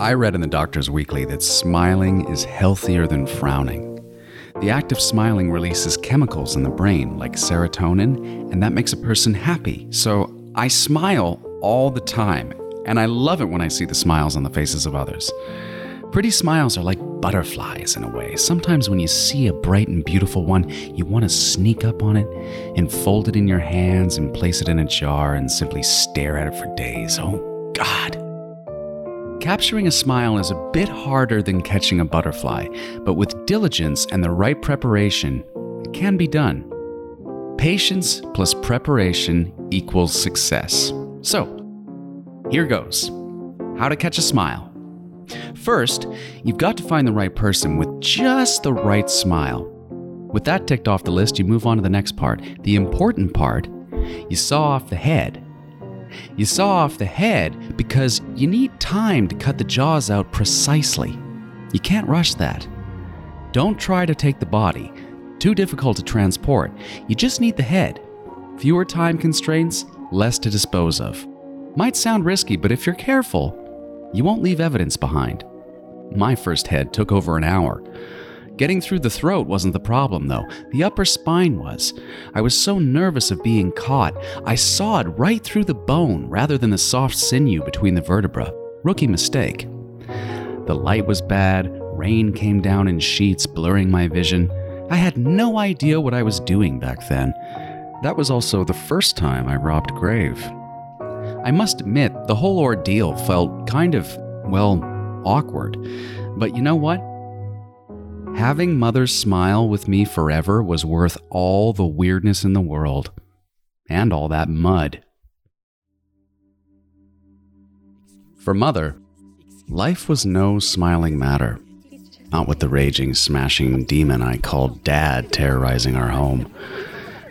I read in the Doctor's Weekly that smiling is healthier than frowning. The act of smiling releases chemicals in the brain like serotonin, and that makes a person happy. So I smile all the time, and I love it when I see the smiles on the faces of others. Pretty smiles are like butterflies in a way. Sometimes when you see a bright and beautiful one, you want to sneak up on it and fold it in your hands and place it in a jar and simply stare at it for days. Oh, God. Capturing a smile is a bit harder than catching a butterfly, but with diligence and the right preparation, it can be done. Patience plus preparation equals success. So, here goes How to catch a smile. First, you've got to find the right person with just the right smile. With that ticked off the list, you move on to the next part. The important part you saw off the head. You saw off the head because you need time to cut the jaws out precisely. You can't rush that. Don't try to take the body, too difficult to transport. You just need the head. Fewer time constraints, less to dispose of. Might sound risky, but if you're careful, you won't leave evidence behind. My first head took over an hour. Getting through the throat wasn't the problem, though. The upper spine was. I was so nervous of being caught, I sawed right through the bone rather than the soft sinew between the vertebra. Rookie mistake. The light was bad, rain came down in sheets, blurring my vision. I had no idea what I was doing back then. That was also the first time I robbed grave. I must admit, the whole ordeal felt kind of, well, awkward. But you know what? Having Mother's smile with me forever was worth all the weirdness in the world. And all that mud. For Mother, life was no smiling matter. Not with the raging, smashing demon I called Dad terrorizing our home.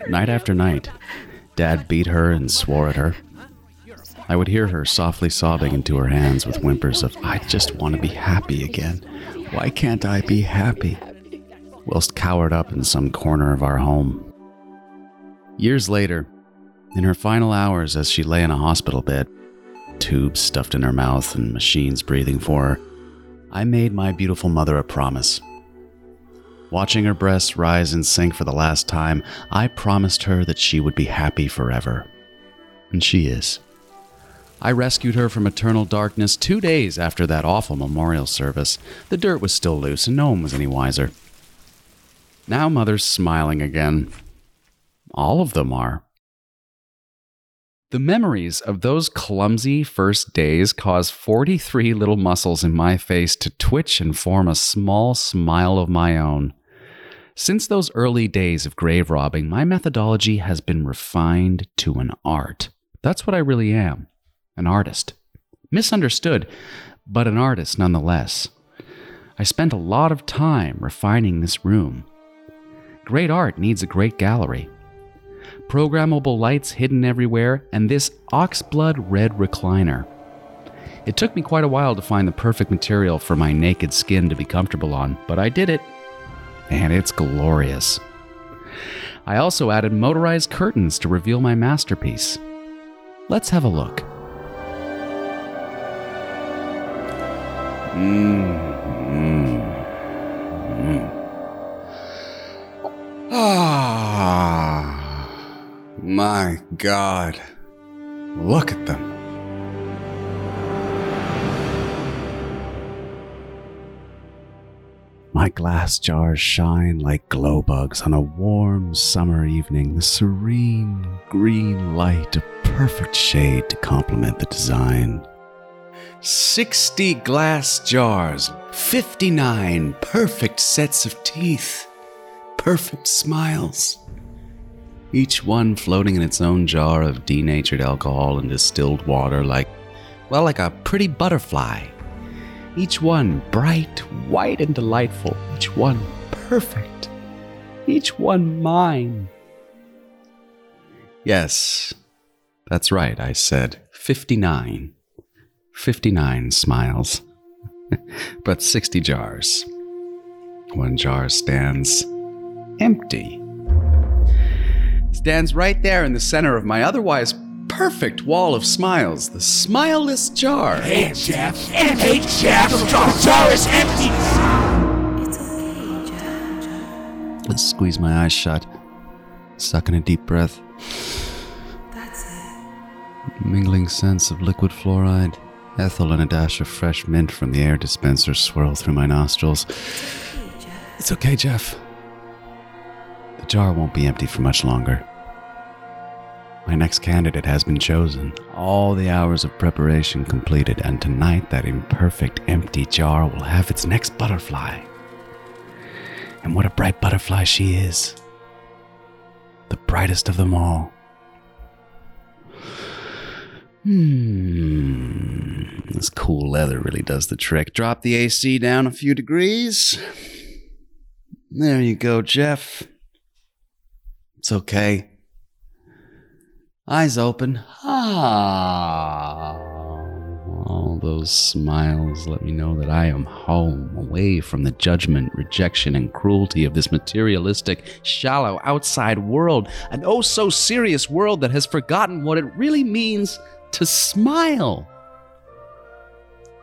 Night after night, Dad beat her and swore at her. I would hear her softly sobbing into her hands with whimpers of, I just want to be happy again. Why can't I be happy? Whilst cowered up in some corner of our home. Years later, in her final hours as she lay in a hospital bed, tubes stuffed in her mouth and machines breathing for her, I made my beautiful mother a promise. Watching her breasts rise and sink for the last time, I promised her that she would be happy forever. And she is. I rescued her from eternal darkness two days after that awful memorial service. The dirt was still loose and no one was any wiser. Now Mother's smiling again. All of them are. The memories of those clumsy first days cause 43 little muscles in my face to twitch and form a small smile of my own. Since those early days of grave robbing, my methodology has been refined to an art. That's what I really am an artist. Misunderstood, but an artist nonetheless. I spent a lot of time refining this room. Great art needs a great gallery. Programmable lights hidden everywhere, and this oxblood red recliner. It took me quite a while to find the perfect material for my naked skin to be comfortable on, but I did it. And it's glorious. I also added motorized curtains to reveal my masterpiece. Let's have a look. Mm, mm, mm. Ah, my God. Look at them. My glass jars shine like glow bugs on a warm summer evening, the serene green light a perfect shade to complement the design. 60 glass jars, 59 perfect sets of teeth, perfect smiles. Each one floating in its own jar of denatured alcohol and distilled water, like, well, like a pretty butterfly. Each one bright, white, and delightful. Each one perfect. Each one mine. Yes, that's right, I said 59. 59 smiles, but 60 jars. One jar stands empty. Stands right there in the center of my otherwise perfect wall of smiles, the smileless jar. Hey, Jeff. Hey, Jeff. The jar is empty. It's okay, Jeff. Let's squeeze my eyes shut, suck in a deep breath. That's it. Mingling scents of liquid fluoride, ethyl, and a dash of fresh mint from the air dispenser swirl through my nostrils. It's okay, Jeff. The jar won't be empty for much longer. My next candidate has been chosen, all the hours of preparation completed, and tonight that imperfect empty jar will have its next butterfly. And what a bright butterfly she is! The brightest of them all. Hmm. This cool leather really does the trick. Drop the AC down a few degrees. There you go, Jeff. It's okay. Eyes open. Ah. All those smiles let me know that I am home, away from the judgment, rejection, and cruelty of this materialistic, shallow, outside world, an oh so serious world that has forgotten what it really means to smile.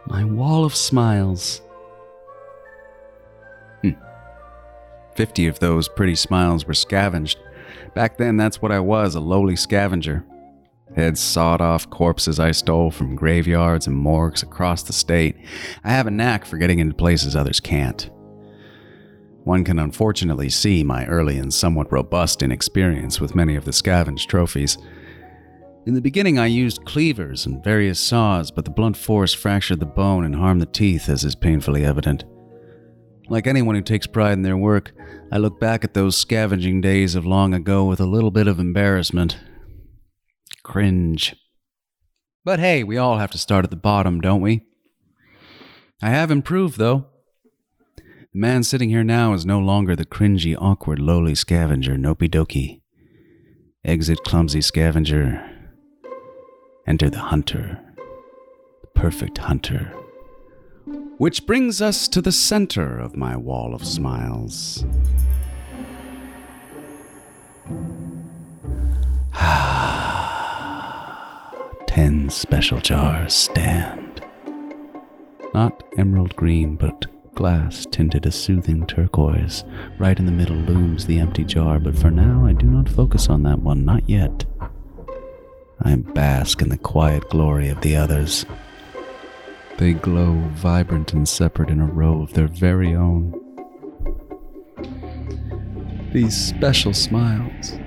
My wall of smiles. Hmm. Fifty of those pretty smiles were scavenged. Back then, that's what I was a lowly scavenger. Heads sawed off corpses I stole from graveyards and morgues across the state. I have a knack for getting into places others can't. One can unfortunately see my early and somewhat robust inexperience with many of the scavenged trophies. In the beginning, I used cleavers and various saws, but the blunt force fractured the bone and harmed the teeth, as is painfully evident. Like anyone who takes pride in their work, I look back at those scavenging days of long ago with a little bit of embarrassment. Cringe. But hey, we all have to start at the bottom, don't we? I have improved, though. The man sitting here now is no longer the cringy, awkward, lowly scavenger, Nopey Doki. Exit clumsy scavenger. Enter the hunter. The perfect hunter. Which brings us to the center of my wall of smiles. Ten special jars stand. Not emerald green, but glass tinted a soothing turquoise. Right in the middle looms the empty jar, but for now I do not focus on that one, not yet. I bask in the quiet glory of the others. They glow vibrant and separate in a row of their very own. These special smiles.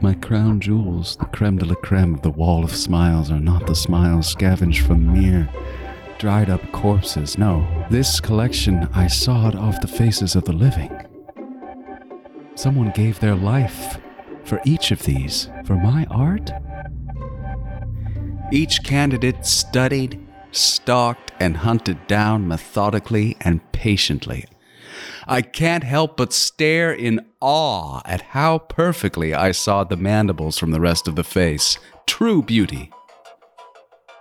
My crown jewels, the creme de la creme of the wall of smiles, are not the smiles scavenged from mere dried up corpses. No, this collection I sawed off the faces of the living. Someone gave their life for each of these, for my art. Each candidate studied, stalked, and hunted down methodically and patiently. I can't help but stare in awe at how perfectly I saw the mandibles from the rest of the face. True beauty.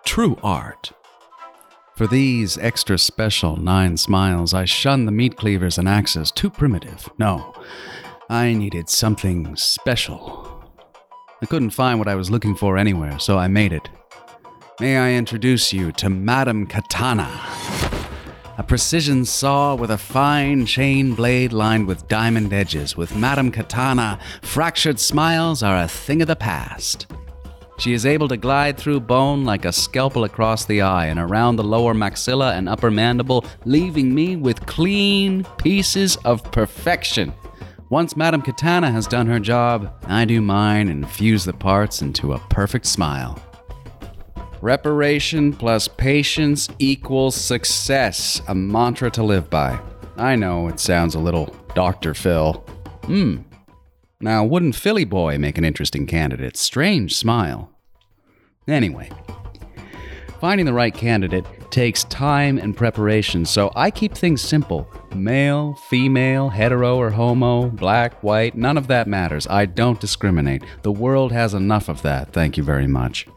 True art. For these extra special nine smiles, I shunned the meat cleavers and axes, too primitive. No, I needed something special. I couldn't find what I was looking for anywhere, so I made it. May I introduce you to Madame Katana? A precision saw with a fine chain blade lined with diamond edges. With Madame Katana, fractured smiles are a thing of the past. She is able to glide through bone like a scalpel across the eye and around the lower maxilla and upper mandible, leaving me with clean pieces of perfection. Once Madame Katana has done her job, I do mine and fuse the parts into a perfect smile. Reparation plus patience equals success, a mantra to live by. I know it sounds a little Dr. Phil. Hmm. Now, wouldn't Philly Boy make an interesting candidate? Strange smile. Anyway, finding the right candidate takes time and preparation, so I keep things simple. Male, female, hetero or homo, black, white, none of that matters. I don't discriminate. The world has enough of that, thank you very much.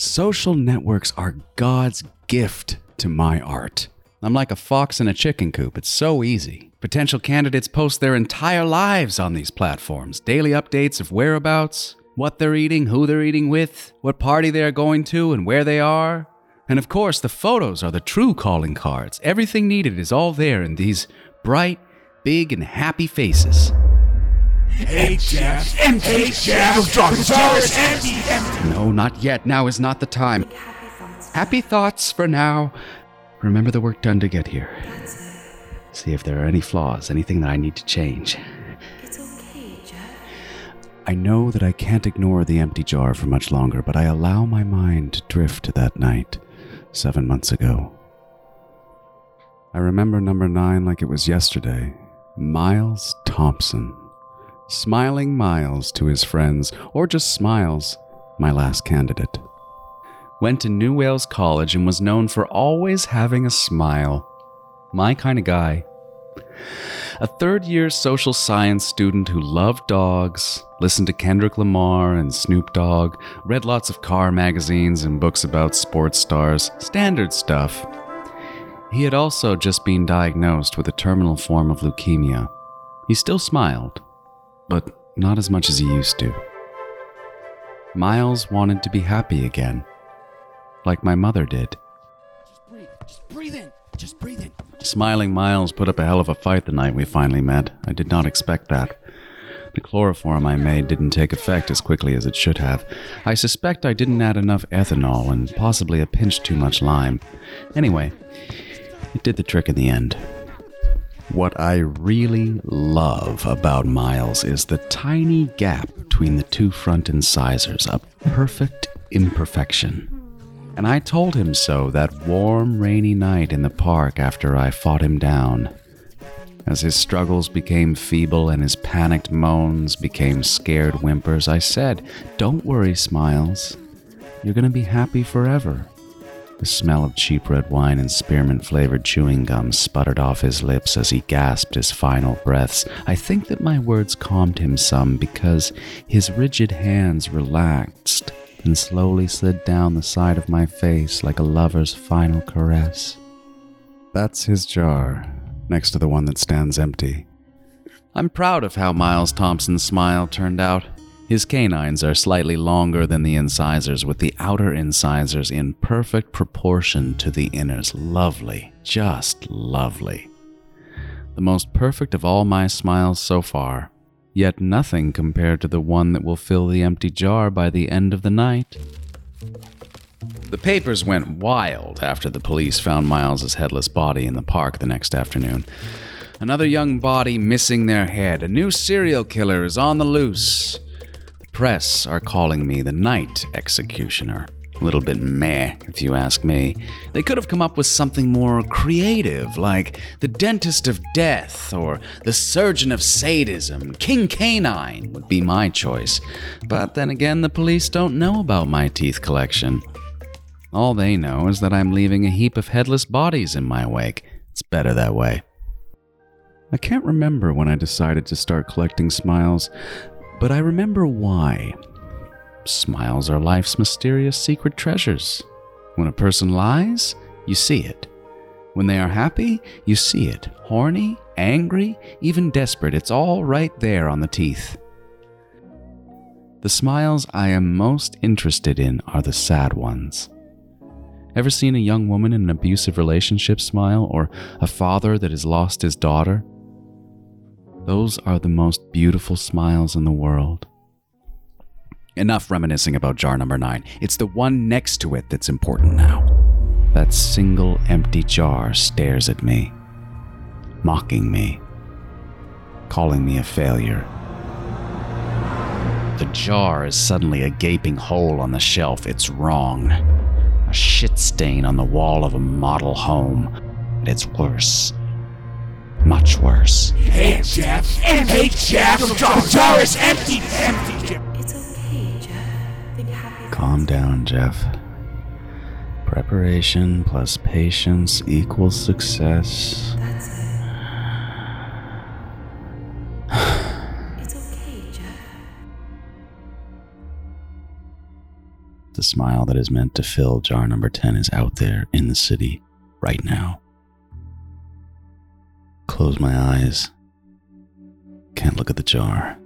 Social networks are God's gift to my art. I'm like a fox in a chicken coop. It's so easy. Potential candidates post their entire lives on these platforms daily updates of whereabouts, what they're eating, who they're eating with, what party they're going to, and where they are. And of course, the photos are the true calling cards. Everything needed is all there in these bright, big, and happy faces. Hey, Jeff. Hey, Jeff. Brontosaurus empty, empty. No, not yet. Now is not the time. Happy thoughts. Happy thoughts for now. Remember the work done to get here. See if there are any flaws, anything that I need to change. It's okay, Jeff. I know that I can't ignore the empty jar for much longer, but I allow my mind to drift to that night, seven months ago. I remember number nine like it was yesterday Miles Thompson. Smiling Miles to his friends, or just Smiles, my last candidate. Went to New Wales College and was known for always having a smile. My kind of guy. A third year social science student who loved dogs, listened to Kendrick Lamar and Snoop Dogg, read lots of car magazines and books about sports stars, standard stuff. He had also just been diagnosed with a terminal form of leukemia. He still smiled, but not as much as he used to. Miles wanted to be happy again, like my mother did. Breathe. Just breathe in. Just breathe in. Smiling Miles put up a hell of a fight the night we finally met. I did not expect that. The chloroform I made didn't take effect as quickly as it should have. I suspect I didn't add enough ethanol and possibly a pinch too much lime. Anyway, it did the trick in the end. What I really love about Miles is the tiny gap between the two front incisors, a perfect imperfection. And I told him so that warm, rainy night in the park after I fought him down. As his struggles became feeble and his panicked moans became scared whimpers, I said, Don't worry, Smiles. You're going to be happy forever. The smell of cheap red wine and spearmint flavored chewing gum sputtered off his lips as he gasped his final breaths. I think that my words calmed him some because his rigid hands relaxed and slowly slid down the side of my face like a lover's final caress. That's his jar, next to the one that stands empty. I'm proud of how Miles Thompson's smile turned out. His canines are slightly longer than the incisors, with the outer incisors in perfect proportion to the inners. Lovely, just lovely. The most perfect of all my smiles so far, yet nothing compared to the one that will fill the empty jar by the end of the night. The papers went wild after the police found Miles's headless body in the park the next afternoon. Another young body missing their head. A new serial killer is on the loose. Press are calling me the night executioner. A little bit meh, if you ask me. They could have come up with something more creative, like the dentist of death or the surgeon of sadism. King Canine would be my choice. But then again, the police don't know about my teeth collection. All they know is that I'm leaving a heap of headless bodies in my wake. It's better that way. I can't remember when I decided to start collecting smiles, but I remember why. Smiles are life's mysterious secret treasures. When a person lies, you see it. When they are happy, you see it. Horny, angry, even desperate, it's all right there on the teeth. The smiles I am most interested in are the sad ones. Ever seen a young woman in an abusive relationship smile, or a father that has lost his daughter? Those are the most beautiful smiles in the world. Enough reminiscing about jar number nine. It's the one next to it that's important now. That single empty jar stares at me, mocking me, calling me a failure. The jar is suddenly a gaping hole on the shelf. It's wrong. A shit stain on the wall of a model home. And it's worse. Much worse. Hey, Jeff. Hey, Jeff. Brontosaurus empty, empty. Jeff. It's okay, Jeff. Think happy Calm down, Jeff. Preparation plus patience equals success. That's it. it's okay, Jeff. The smile that is meant to fill jar number 10 is out there in the city right now. Close my eyes. Can't look at the jar.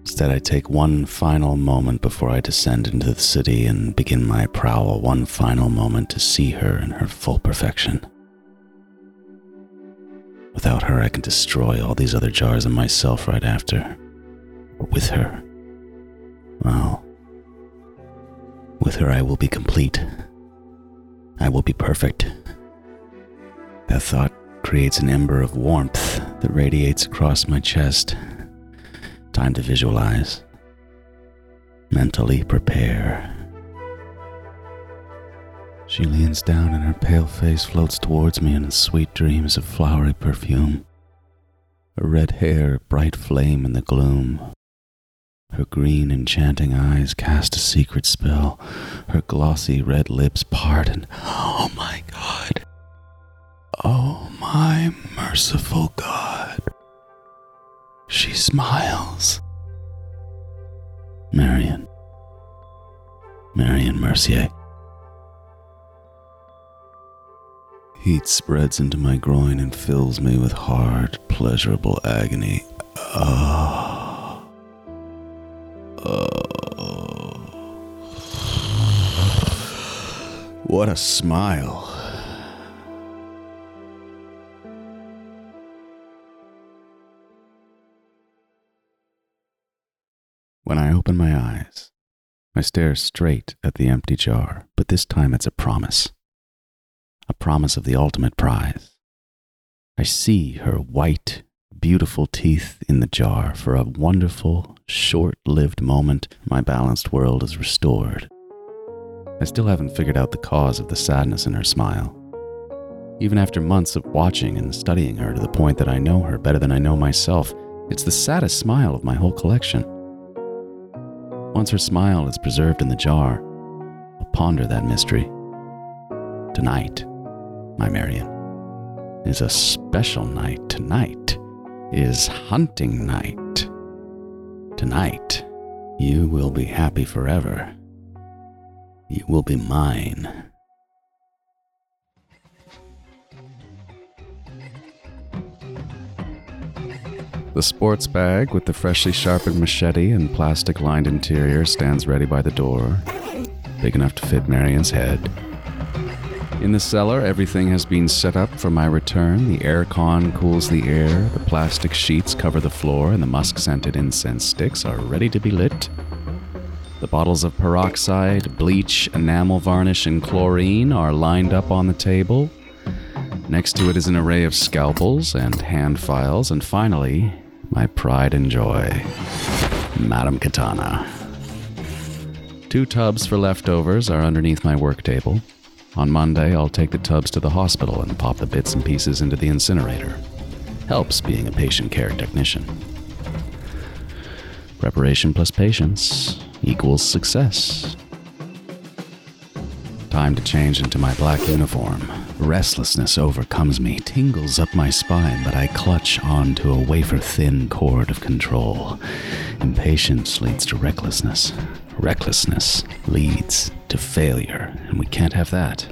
Instead, I take one final moment before I descend into the city and begin my prowl, one final moment to see her in her full perfection. Without her, I can destroy all these other jars and myself right after. But with her, well, with her, I will be complete. I will be perfect. That thought creates an ember of warmth that radiates across my chest. Time to visualize. Mentally prepare. She leans down and her pale face floats towards me in sweet dreams of flowery perfume. Her red hair, a bright flame in the gloom. Her green, enchanting eyes cast a secret spell. Her glossy red lips part and, oh my God, Oh, my merciful God. She smiles. Marion. Marion Mercier. Heat spreads into my groin and fills me with hard, pleasurable agony. Oh. Oh. What a smile. When I open my eyes, I stare straight at the empty jar, but this time it's a promise. A promise of the ultimate prize. I see her white, beautiful teeth in the jar. For a wonderful, short lived moment, my balanced world is restored. I still haven't figured out the cause of the sadness in her smile. Even after months of watching and studying her to the point that I know her better than I know myself, it's the saddest smile of my whole collection. Once her smile is preserved in the jar, I'll ponder that mystery. Tonight, my Marion, is a special night. Tonight is hunting night. Tonight, you will be happy forever. You will be mine. The sports bag with the freshly sharpened machete and plastic lined interior stands ready by the door, big enough to fit Marion's head. In the cellar, everything has been set up for my return. The air con cools the air, the plastic sheets cover the floor, and the musk scented incense sticks are ready to be lit. The bottles of peroxide, bleach, enamel varnish, and chlorine are lined up on the table. Next to it is an array of scalpels and hand files, and finally, my pride and joy, Madame Katana. Two tubs for leftovers are underneath my work table. On Monday, I'll take the tubs to the hospital and pop the bits and pieces into the incinerator. Helps being a patient care technician. Preparation plus patience equals success. Time to change into my black uniform. Restlessness overcomes me, tingles up my spine, but I clutch onto a wafer thin cord of control. Impatience leads to recklessness. Recklessness leads to failure, and we can't have that.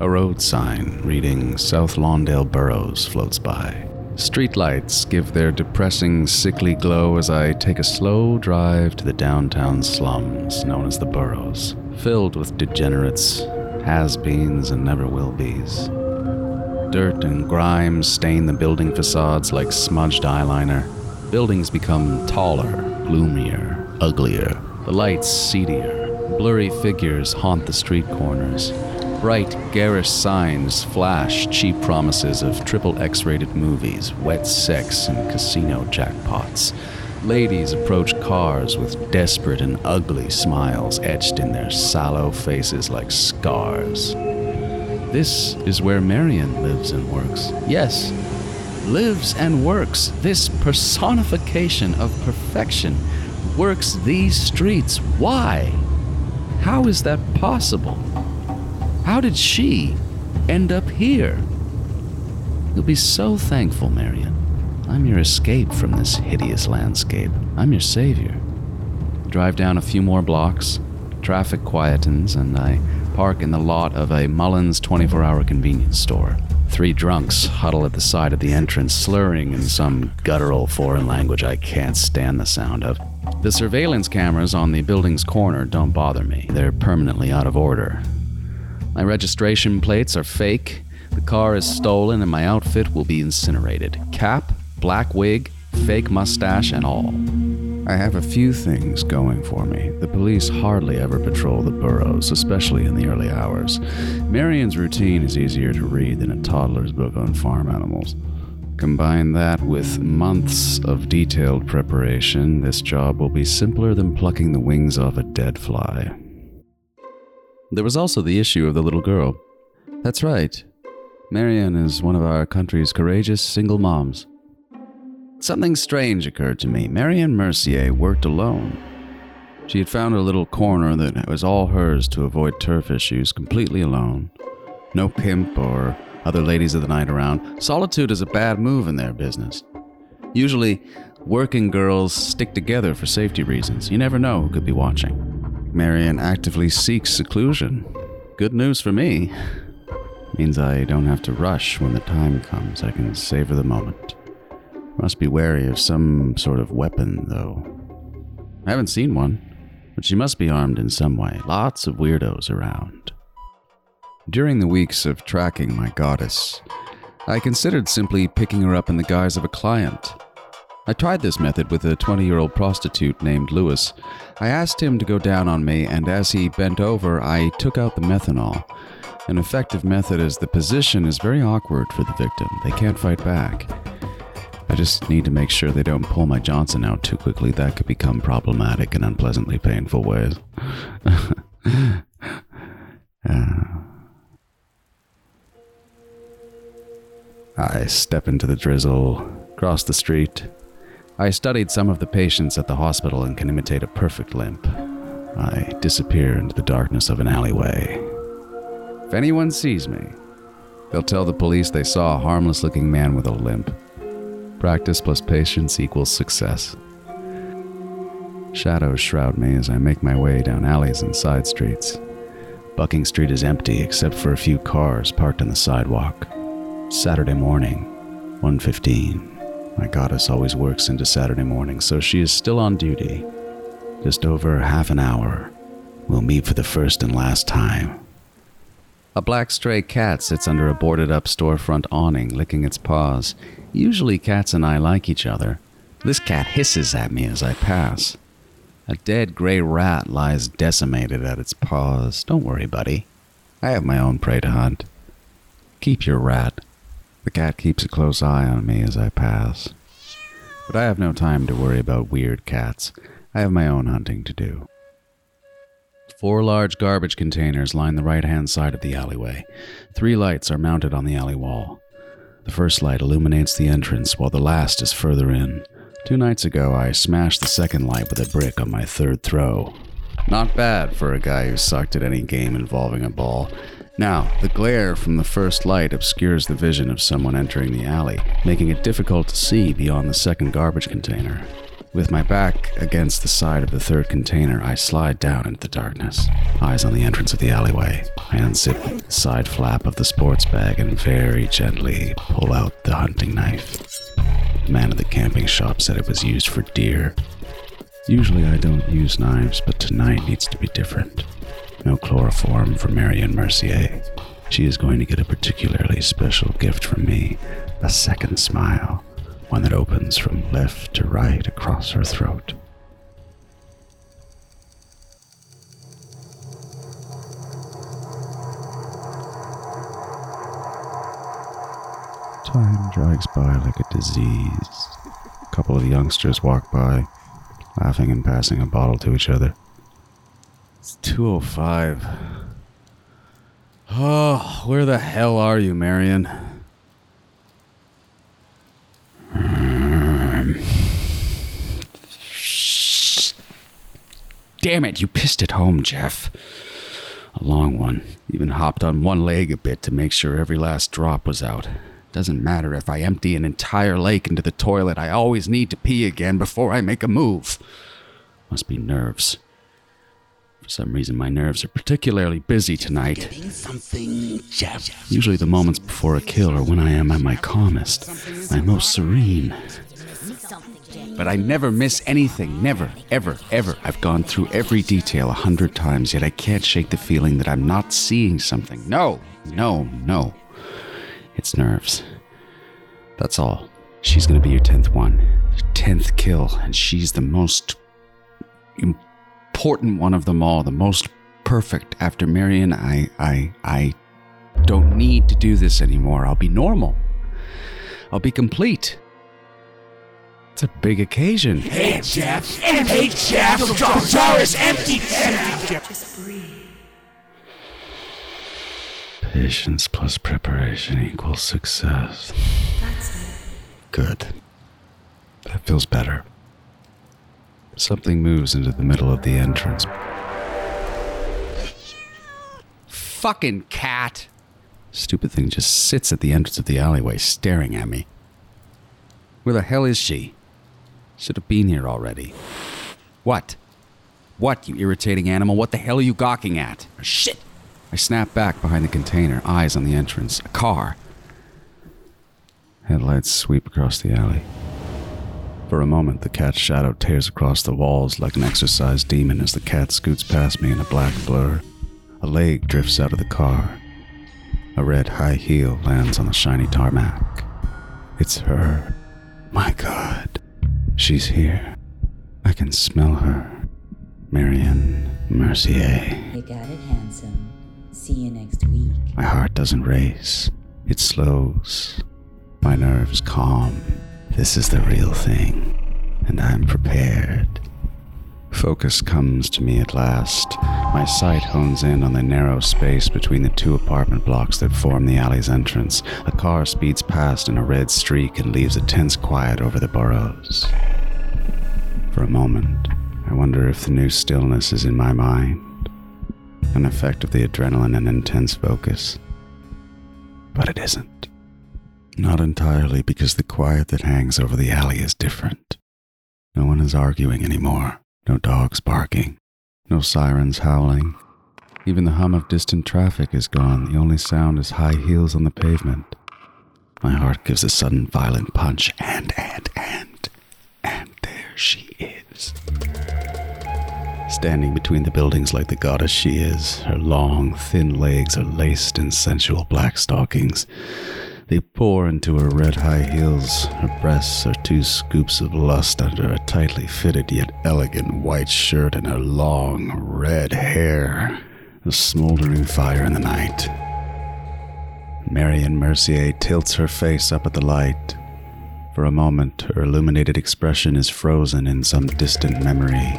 A road sign reading South Lawndale Burroughs floats by. Streetlights give their depressing, sickly glow as I take a slow drive to the downtown slums known as the Burroughs, filled with degenerates, has beens, and never will be's. Dirt and grime stain the building facades like smudged eyeliner. Buildings become taller, gloomier, uglier. The lights seedier. Blurry figures haunt the street corners. Bright, garish signs flash cheap promises of triple X rated movies, wet sex, and casino jackpots. Ladies approach cars with desperate and ugly smiles etched in their sallow faces like scars. This is where Marion lives and works. Yes, lives and works. This personification of perfection works these streets. Why? How is that possible? How did she end up here? You'll be so thankful, Marion. I'm your escape from this hideous landscape. I'm your savior. Drive down a few more blocks, traffic quietens, and I park in the lot of a Mullins 24 hour convenience store. Three drunks huddle at the side of the entrance, slurring in some guttural foreign language I can't stand the sound of. The surveillance cameras on the building's corner don't bother me, they're permanently out of order. My registration plates are fake, the car is stolen, and my outfit will be incinerated. Cap, black wig, fake mustache, and all. I have a few things going for me. The police hardly ever patrol the Burroughs, especially in the early hours. Marion's routine is easier to read than a toddler's book on farm animals. Combine that with months of detailed preparation, this job will be simpler than plucking the wings off a dead fly. There was also the issue of the little girl. That's right. Marion is one of our country's courageous single moms. Something strange occurred to me. Marion Mercier worked alone. She had found a little corner that was all hers to avoid turf issues, completely alone. No pimp or other ladies of the night around. Solitude is a bad move in their business. Usually, working girls stick together for safety reasons. You never know who could be watching. Marion actively seeks seclusion. Good news for me. Means I don't have to rush when the time comes. I can savor the moment. Must be wary of some sort of weapon, though. I haven't seen one, but she must be armed in some way. Lots of weirdos around. During the weeks of tracking my goddess, I considered simply picking her up in the guise of a client. I tried this method with a 20 year old prostitute named Lewis. I asked him to go down on me, and as he bent over, I took out the methanol. An effective method as the position is very awkward for the victim. They can't fight back. I just need to make sure they don't pull my Johnson out too quickly. That could become problematic in unpleasantly painful ways. Uh, I step into the drizzle, cross the street. I studied some of the patients at the hospital and can imitate a perfect limp. I disappear into the darkness of an alleyway. If anyone sees me, they'll tell the police they saw a harmless looking man with a limp. Practice plus patience equals success. Shadows shroud me as I make my way down alleys and side streets. Bucking Street is empty except for a few cars parked on the sidewalk. Saturday morning, 1:15. My goddess always works into Saturday morning, so she is still on duty. Just over half an hour. We'll meet for the first and last time. A black stray cat sits under a boarded up storefront awning, licking its paws. Usually, cats and I like each other. This cat hisses at me as I pass. A dead gray rat lies decimated at its paws. Don't worry, buddy. I have my own prey to hunt. Keep your rat. The cat keeps a close eye on me as I pass. But I have no time to worry about weird cats. I have my own hunting to do. Four large garbage containers line the right hand side of the alleyway. Three lights are mounted on the alley wall. The first light illuminates the entrance, while the last is further in. Two nights ago, I smashed the second light with a brick on my third throw. Not bad for a guy who sucked at any game involving a ball. Now, the glare from the first light obscures the vision of someone entering the alley, making it difficult to see beyond the second garbage container. With my back against the side of the third container, I slide down into the darkness. Eyes on the entrance of the alleyway. I unzip the side flap of the sports bag and very gently pull out the hunting knife. The man at the camping shop said it was used for deer. Usually I don't use knives, but tonight needs to be different. No chloroform for Marion Mercier. She is going to get a particularly special gift from me a second smile one that opens from left to right across her throat. Time drags by like a disease. A couple of youngsters walk by, laughing and passing a bottle to each other. It's 205. Oh, where the hell are you, Marion? Damn it, you pissed it home, Jeff. A long one. Even hopped on one leg a bit to make sure every last drop was out. Doesn't matter if I empty an entire lake into the toilet, I always need to pee again before I make a move. Must be nerves. For some reason, my nerves are particularly busy tonight. Usually, the moments before a kill are when I am at my calmest, my most serene. But I never miss anything. Never, ever, ever. I've gone through every detail a hundred times, yet I can't shake the feeling that I'm not seeing something. No, no, no. It's nerves. That's all. She's gonna be your tenth one. Tenth kill, and she's the most important one of them all, the most perfect. After Marion, I I I don't need to do this anymore. I'll be normal. I'll be complete. It's a big occasion. Hey, Jeff. And hey, Jeff. The jar is empty. Empty, Jeff. Just breathe. Patience plus preparation equals success. That's it. Good. That feels better. Something moves into the middle of the entrance. Fucking cat! Stupid thing just sits at the entrance of the alleyway staring at me. Where the hell is she? Should have been here already. What? What, you irritating animal? What the hell are you gawking at? Oh, shit! I snap back behind the container, eyes on the entrance. A car. Headlights sweep across the alley. For a moment, the cat's shadow tears across the walls like an exorcised demon as the cat scoots past me in a black blur. A leg drifts out of the car. A red high heel lands on the shiny tarmac. It's her. My God. She's here. I can smell her. Marion Mercier. You got it, handsome. See you next week. My heart doesn't race, it slows. My nerves calm. This is the real thing, and I'm prepared. Focus comes to me at last. My sight hones in on the narrow space between the two apartment blocks that form the alley's entrance. A car speeds past in a red streak and leaves a tense quiet over the Burroughs. For a moment, I wonder if the new stillness is in my mind, an effect of the adrenaline and intense focus. But it isn't. Not entirely because the quiet that hangs over the alley is different. No one is arguing anymore, no dogs barking, no sirens howling. Even the hum of distant traffic is gone, the only sound is high heels on the pavement. My heart gives a sudden violent punch, and, and, and, and there she is. Standing between the buildings like the goddess she is, her long, thin legs are laced in sensual black stockings. They pour into her red high heels. Her breasts are two scoops of lust under a tightly fitted yet elegant white shirt, and her long red hair, a smoldering fire in the night. Marion Mercier tilts her face up at the light. For a moment, her illuminated expression is frozen in some distant memory.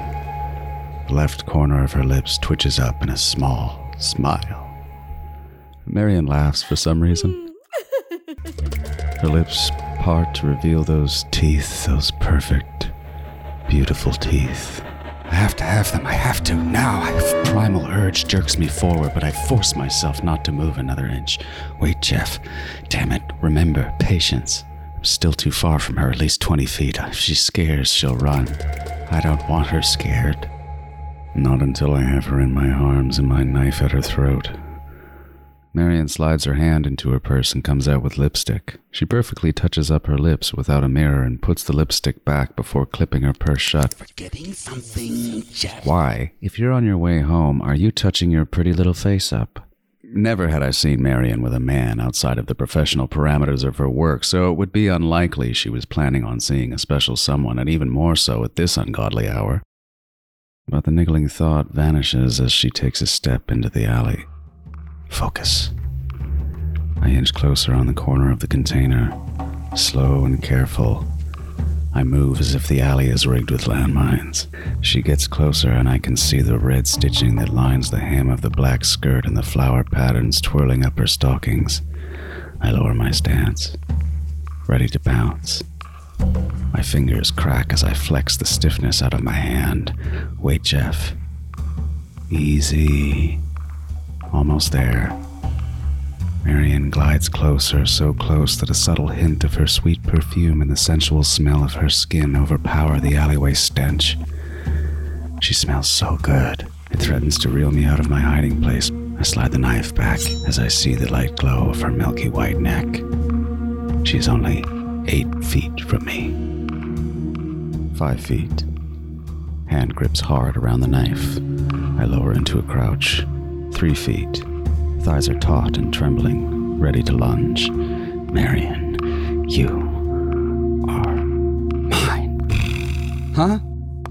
The left corner of her lips twitches up in a small smile. Marion laughs for some reason. Her lips part to reveal those teeth, those perfect, beautiful teeth. I have to have them. I have to now. A primal urge jerks me forward, but I force myself not to move another inch. Wait, Jeff. Damn it. Remember, patience. I'm still too far from her, at least 20 feet. If she scares, she'll run. I don't want her scared. Not until I have her in my arms and my knife at her throat. Marion slides her hand into her purse and comes out with lipstick. She perfectly touches up her lips without a mirror and puts the lipstick back before clipping her purse shut. Getting something, Jeff. Why, if you're on your way home, are you touching your pretty little face up? Never had I seen Marion with a man outside of the professional parameters of her work, so it would be unlikely she was planning on seeing a special someone, and even more so at this ungodly hour. But the niggling thought vanishes as she takes a step into the alley. Focus. I inch closer on the corner of the container, slow and careful. I move as if the alley is rigged with landmines. She gets closer, and I can see the red stitching that lines the hem of the black skirt and the flower patterns twirling up her stockings. I lower my stance, ready to bounce. My fingers crack as I flex the stiffness out of my hand. Wait, Jeff. Easy. Almost there. Marion glides closer, so close that a subtle hint of her sweet perfume and the sensual smell of her skin overpower the alleyway stench. She smells so good. It threatens to reel me out of my hiding place. I slide the knife back as I see the light glow of her milky white neck. She's only eight feet from me. Five feet. Hand grips hard around the knife. I lower into a crouch. Three feet. Thighs are taut and trembling, ready to lunge. Marion, you are mine. Huh?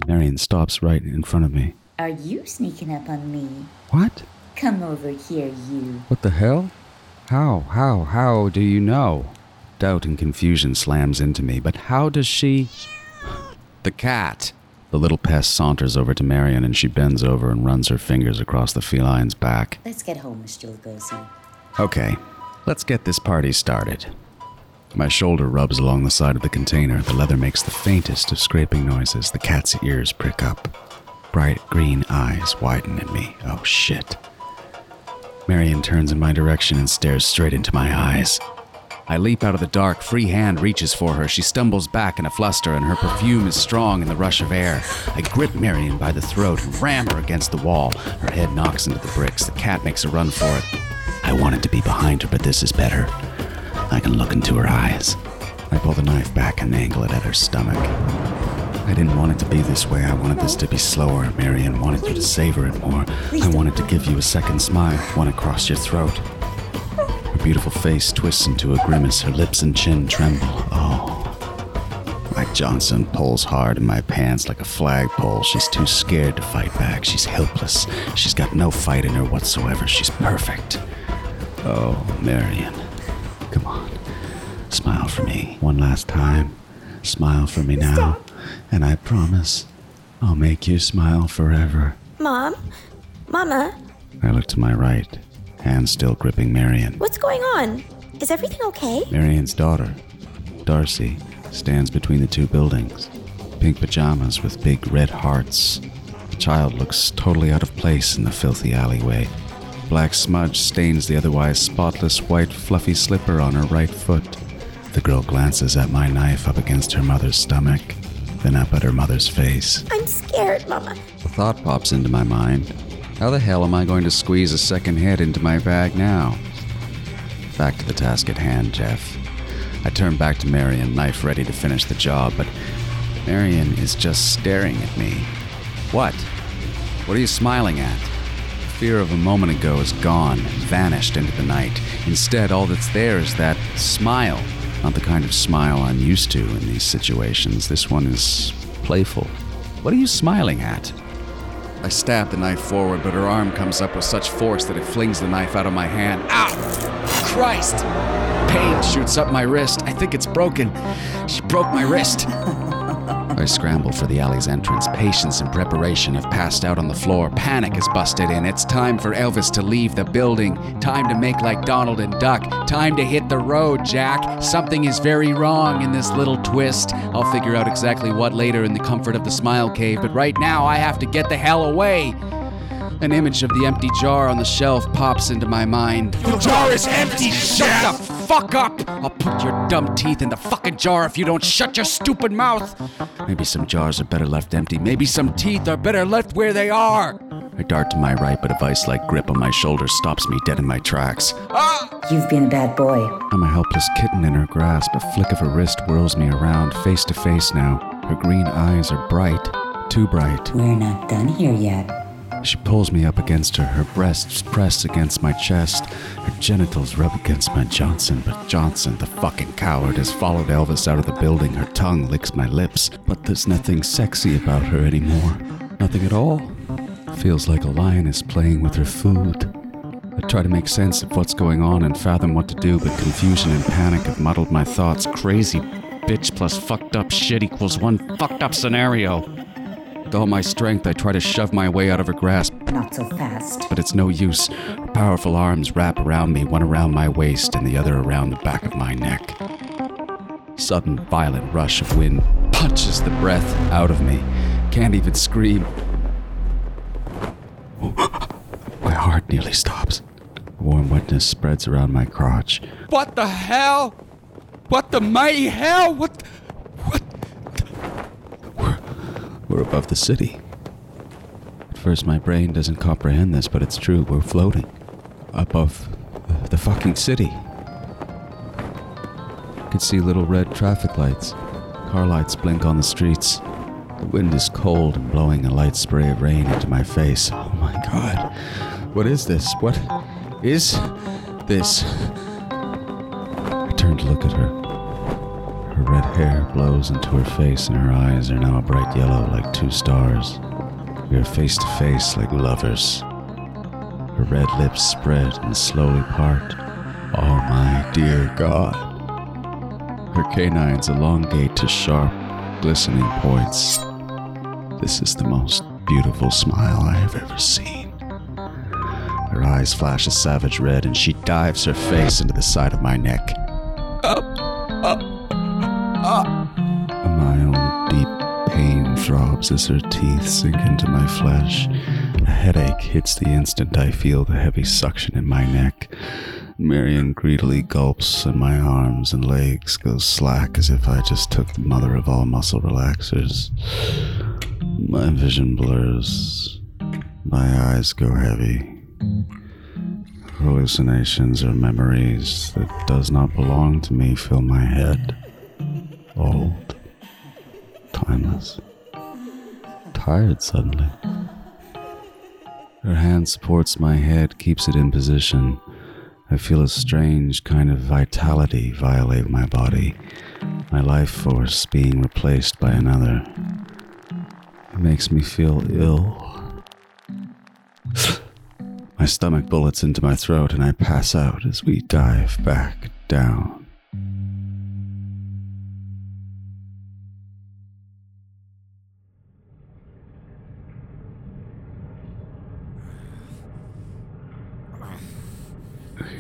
Marion stops right in front of me. Are you sneaking up on me? What? Come over here, you. What the hell? How, how, how do you know? Doubt and confusion slams into me, but how does she. The cat! The little pest saunters over to Marion and she bends over and runs her fingers across the feline's back. Let's get home, Mr. Lugosi. Okay, let's get this party started. My shoulder rubs along the side of the container. The leather makes the faintest of scraping noises. The cat's ears prick up. Bright green eyes widen at me. Oh shit. Marion turns in my direction and stares straight into my eyes. I leap out of the dark, free hand reaches for her. She stumbles back in a fluster, and her perfume is strong in the rush of air. I grip Marion by the throat and ram her against the wall. Her head knocks into the bricks. The cat makes a run for it. I wanted to be behind her, but this is better. I can look into her eyes. I pull the knife back and angle it at her stomach. I didn't want it to be this way. I wanted this to be slower. Marion wanted you to savor it more. I wanted to give you a second smile, one across your throat. Her beautiful face twists into a grimace. Her lips and chin tremble. Oh. Mike Johnson pulls hard in my pants like a flagpole. She's too scared to fight back. She's helpless. She's got no fight in her whatsoever. She's perfect. Oh, Marion. Come on. Smile for me one last time. Smile for me now. And I promise I'll make you smile forever. Mom? Mama? I look to my right, hand still gripping Marion. What's going on? Is everything okay? Marion's daughter, Darcy, stands between the two buildings. Pink pajamas with big red hearts. The child looks totally out of place in the filthy alleyway. Black smudge stains the otherwise spotless white fluffy slipper on her right foot. The girl glances at my knife up against her mother's stomach, then up at her mother's face. I'm scared, Mama. The thought pops into my mind how the hell am I going to squeeze a second head into my bag now? Back to the task at hand, Jeff. I turn back to Marion, knife ready to finish the job, but Marion is just staring at me. What? What are you smiling at? The fear of a moment ago is gone, vanished into the night. Instead, all that's there is that smile. Not the kind of smile I'm used to in these situations. This one is playful. What are you smiling at? I stab the knife forward, but her arm comes up with such force that it flings the knife out of my hand. Ow! Christ! Pain shoots up my wrist. I think it's broken. She broke my wrist. I scramble for the alley's entrance. Patience and preparation have passed out on the floor. Panic has busted in. It's time for Elvis to leave the building. Time to make like Donald and Duck. Time to hit the road, Jack. Something is very wrong in this little twist. I'll figure out exactly what later in the comfort of the smile cave, but right now I have to get the hell away. An image of the empty jar on the shelf pops into my mind. The jar is empty, Shut Jeff! the fuck up! I'll put your dumb teeth in the fucking jar if you don't shut your stupid mouth! Maybe some jars are better left empty. Maybe some teeth are better left where they are! I dart to my right, but a vice like grip on my shoulder stops me dead in my tracks. Ah! You've been a bad boy. I'm a helpless kitten in her grasp. A flick of her wrist whirls me around, face to face now. Her green eyes are bright, too bright. We're not done here yet. She pulls me up against her, her breasts press against my chest, her genitals rub against my Johnson. But Johnson, the fucking coward, has followed Elvis out of the building. Her tongue licks my lips, but there's nothing sexy about her anymore. Nothing at all. Feels like a lioness playing with her food. I try to make sense of what's going on and fathom what to do, but confusion and panic have muddled my thoughts. Crazy bitch plus fucked up shit equals one fucked up scenario. With all my strength, I try to shove my way out of her grasp, Not so fast. but it's no use. Her powerful arms wrap around me, one around my waist and the other around the back of my neck. Sudden, violent rush of wind punches the breath out of me. Can't even scream. My heart nearly stops. Warm wetness spreads around my crotch. What the hell? What the mighty hell? What? What? We're above the city. At first, my brain doesn't comprehend this, but it's true. We're floating above the, fucking city. I could see little red traffic lights. Car lights blink on the streets. The wind is cold and blowing a light spray of rain into my face. Oh my god. What is this? What is this? I turn to look at her. Her red hair blows into her face, and her eyes are now a bright yellow like two stars. We are face to face like lovers. Her red lips spread and slowly part. Oh my dear God. Her canines elongate to sharp, glistening points. This is the most beautiful smile I have ever seen. Her eyes flash a savage red, and she dives her face into the side of my neck. A mild, deep pain throbs as her teeth sink into my flesh. A headache hits the instant I feel the heavy suction in my neck. Marion greedily gulps, and my arms and legs go slack as if I just took the mother of all muscle relaxers. My vision blurs. My eyes go heavy. Hallucinations or memories that does not belong to me fill my head. Old. Timeless. Tired suddenly. Her hand supports my head, keeps it in position. I feel a strange kind of vitality violate my body, my life force being replaced by another. It makes me feel ill. My stomach bullets into my throat and I pass out as we dive back down.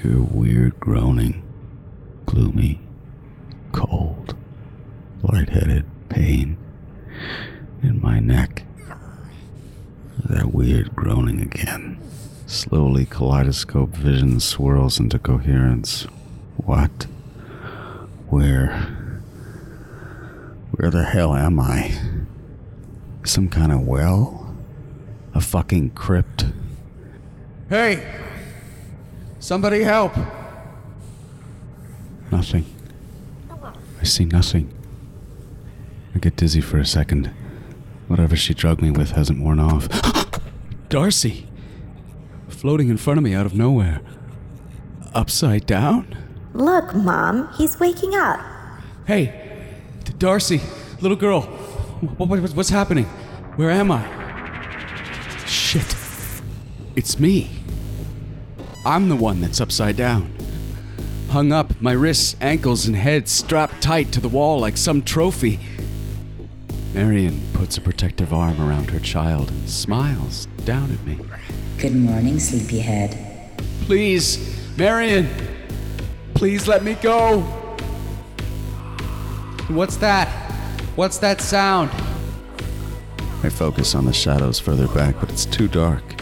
Weird groaning, gloomy, cold, lightheaded pain in my neck. That weird groaning again. Slowly, kaleidoscope vision swirls into coherence. What? Where? Where the hell am I? Some kind of well? A fucking crypt? Hey! Somebody help! Nothing. I see nothing. I get dizzy for a second. Whatever she drugged me with hasn't worn off. Darcy! Floating in front of me out of nowhere. Upside down? Look, Mom, he's waking up. Hey! Darcy! Little girl! What, what, what's happening? Where am I? Shit. It's me. I'm the one that's upside down. Hung up, my wrists, ankles, and head strapped tight to the wall like some trophy. Marion puts a protective arm around her child and smiles down at me. Good morning, sleepyhead. Please, Marion, please let me go. What's that? What's that sound? I focus on the shadows further back, but it's too dark.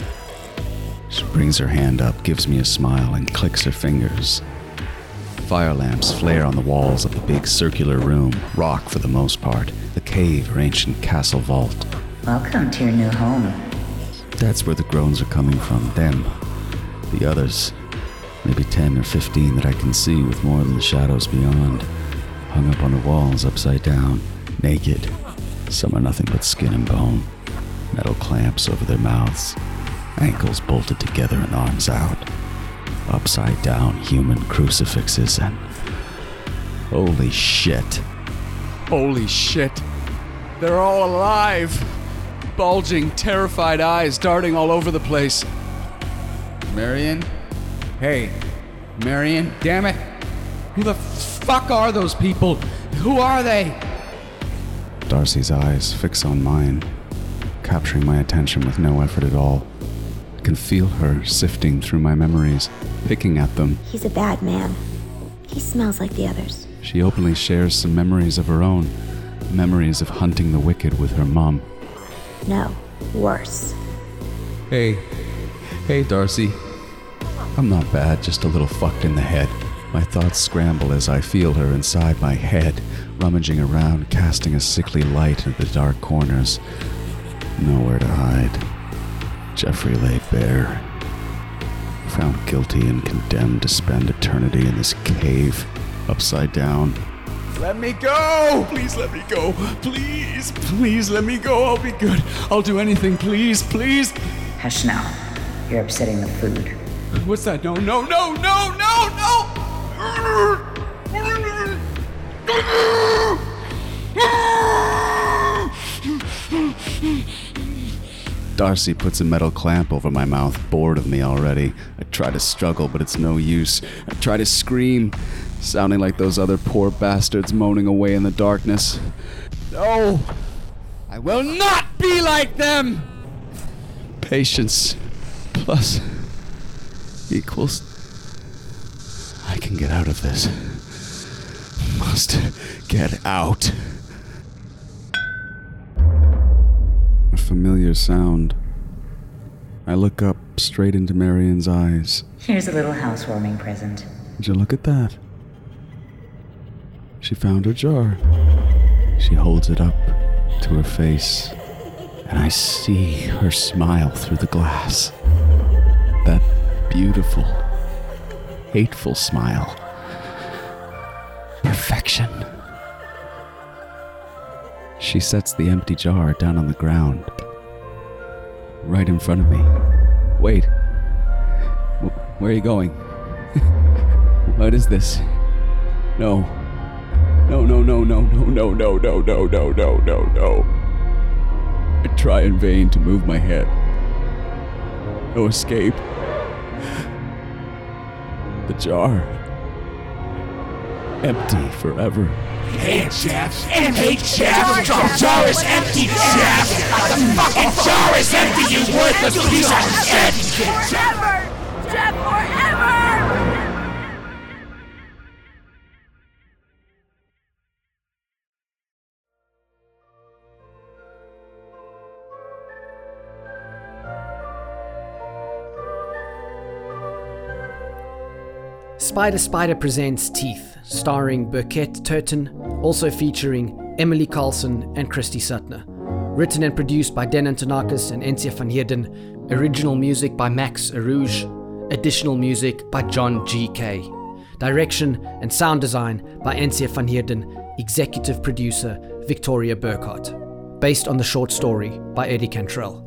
She brings her hand up, gives me a smile, and clicks her fingers. Fire lamps flare on the walls of the big circular room, rock for the most part, the cave or ancient castle vault. Welcome to your new home. That's where the groans are coming from, them. The others, maybe 10 or 15 that I can see with more than the shadows beyond, hung up on the walls upside down, naked. Some are nothing but skin and bone, metal clamps over their mouths, ankles bolted together and arms out, upside down human crucifixes, and. Holy shit. Holy shit. They're all alive! Bulging, terrified eyes darting all over the place. Marion? Hey, Marion, damn it! Who the fuck are those people? Who are they? Darcy's eyes fix on mine, capturing my attention with no effort at all. I can feel her sifting through my memories, picking at them. He's a bad man. He smells like the others. She openly shares some memories of her own memories of hunting the wicked with her mom. No, worse. Hey, hey, Darcy. I'm not bad, just a little fucked in the head. My thoughts scramble as I feel her inside my head, rummaging around, casting a sickly light into the dark corners. Nowhere to hide. Jeffrey laid bare. Found guilty and condemned to spend eternity in this cave, upside down. Let me go! Please let me go. Please, please let me go. I'll be good. I'll do anything. Please, please. Hush now. You're upsetting the food. What's that? No, no, no, no, no, no! Darcy puts a metal clamp over my mouth, bored of me already. I try to struggle, but it's no use. I try to scream, sounding like those other poor bastards moaning away in the darkness. No! I will not be like them! Patience plus equals. I can get out of this. Must get out. Familiar sound. I look up straight into Marion's eyes. Here's a little housewarming present. Would you look at that? She found her jar. She holds it up to her face, and I see her smile through the glass. That beautiful, hateful smile. Perfection. She sets the empty jar down on the ground, right in front of me. Wait. Wh- Where are you going? what is this? No. No, no, no, no, no, no, no, no, no, no, no, no, no. I try in vain to move my head. No escape. The jar. Empty forever. Hey, Jeff. Hey, Jeff. The jar is empty, Jeff. The fucking jar is empty, you worthless. Piece of shit. Forever! Jeff, forever! Spider Spider presents Teeth, starring Birkett Turton, also featuring Emily Karlsson and Kristy Suttner. Written and produced by Den Antonakas and N'cee van Heerden. Original music by Max Aruj. Additional music by Jon G. Kaye Direction and sound design by N'cee van Heerden. Executive producer Victoria Burkhart. Based on the short story by Eddie Cantrell.